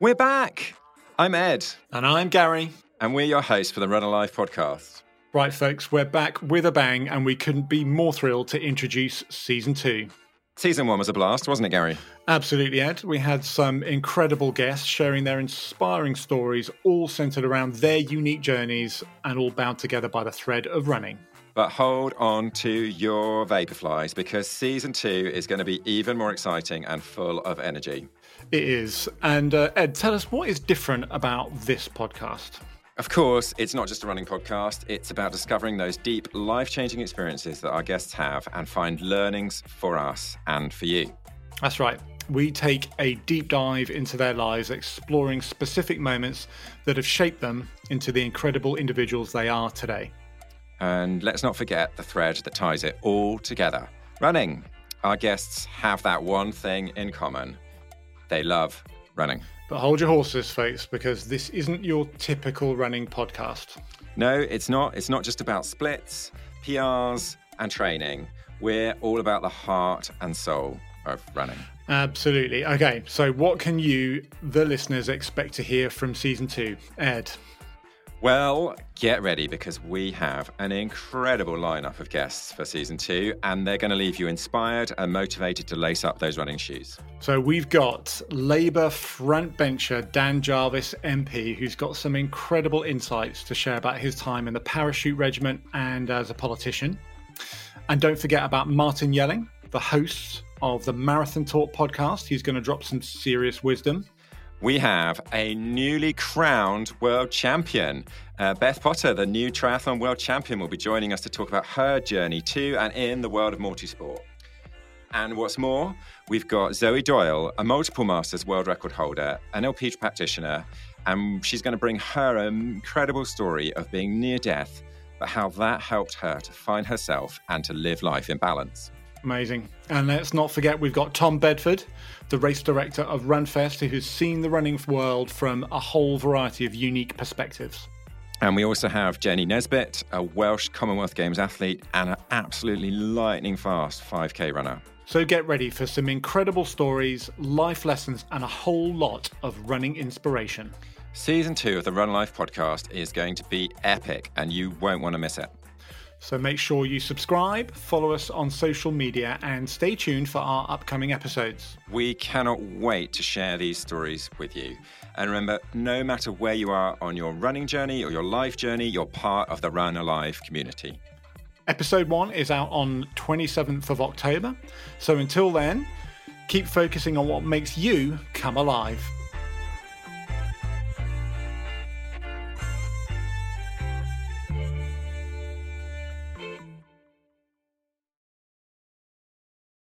We're back. I'm Ed, And I'm Gary. and we're your hosts for the Run Alive podcast. Right, folks, we're back with a bang, and we couldn't be more thrilled to introduce season two. Season one was a blast, wasn't it, Gary? Absolutely, Ed. We had some incredible guests sharing their inspiring stories, all centered around their unique journeys and all bound together by the thread of running. But hold on to your vaporflies because season two is going to be even more exciting and full of energy. It is. And uh, Ed, tell us what is different about this podcast. Of course, it's not just a running podcast, it's about discovering those deep, life changing experiences that our guests have and find learnings for us and for you. That's right. We take a deep dive into their lives, exploring specific moments that have shaped them into the incredible individuals they are today. And let's not forget the thread that ties it all together running. Our guests have that one thing in common they love running. But hold your horses, folks, because this isn't your typical running podcast. No, it's not. It's not just about splits, PRs, and training. We're all about the heart and soul of running. Absolutely. Okay, so what can you, the listeners, expect to hear from season two? Ed. Well, get ready because we have an incredible lineup of guests for season two, and they're going to leave you inspired and motivated to lace up those running shoes. So we've got Labour frontbencher Dan Jarvis MP, who's got some incredible insights to share about his time in the parachute regiment and as a politician. And don't forget about Martin Yelling, the host of the Marathon Talk podcast. He's going to drop some serious wisdom. We have a newly crowned world champion. Uh, Beth Potter, the new triathlon world champion, will be joining us to talk about her journey to and in the world of multisport. And what's more, we've got Zoe Doyle, a multiple Masters world record holder, an LP practitioner, and she's going to bring her incredible story of being near death, but how that helped her to find herself and to live life in balance. Amazing. And let's not forget, we've got Tom Bedford, the race director of Runfest, who's seen the running world from a whole variety of unique perspectives. And we also have Jenny Nesbitt, a Welsh Commonwealth Games athlete and an absolutely lightning fast 5K runner. So get ready for some incredible stories, life lessons, and a whole lot of running inspiration. Season two of the Run Alive podcast is going to be epic and you won't want to miss it. So make sure you subscribe, follow us on social media, and stay tuned for our upcoming episodes. We cannot wait to share these stories with you. And remember, no matter where you are on your running journey or your life journey, you're part of the Run Alive community. Episode 1 is out on 27th of October. So until then, keep focusing on what makes you come alive.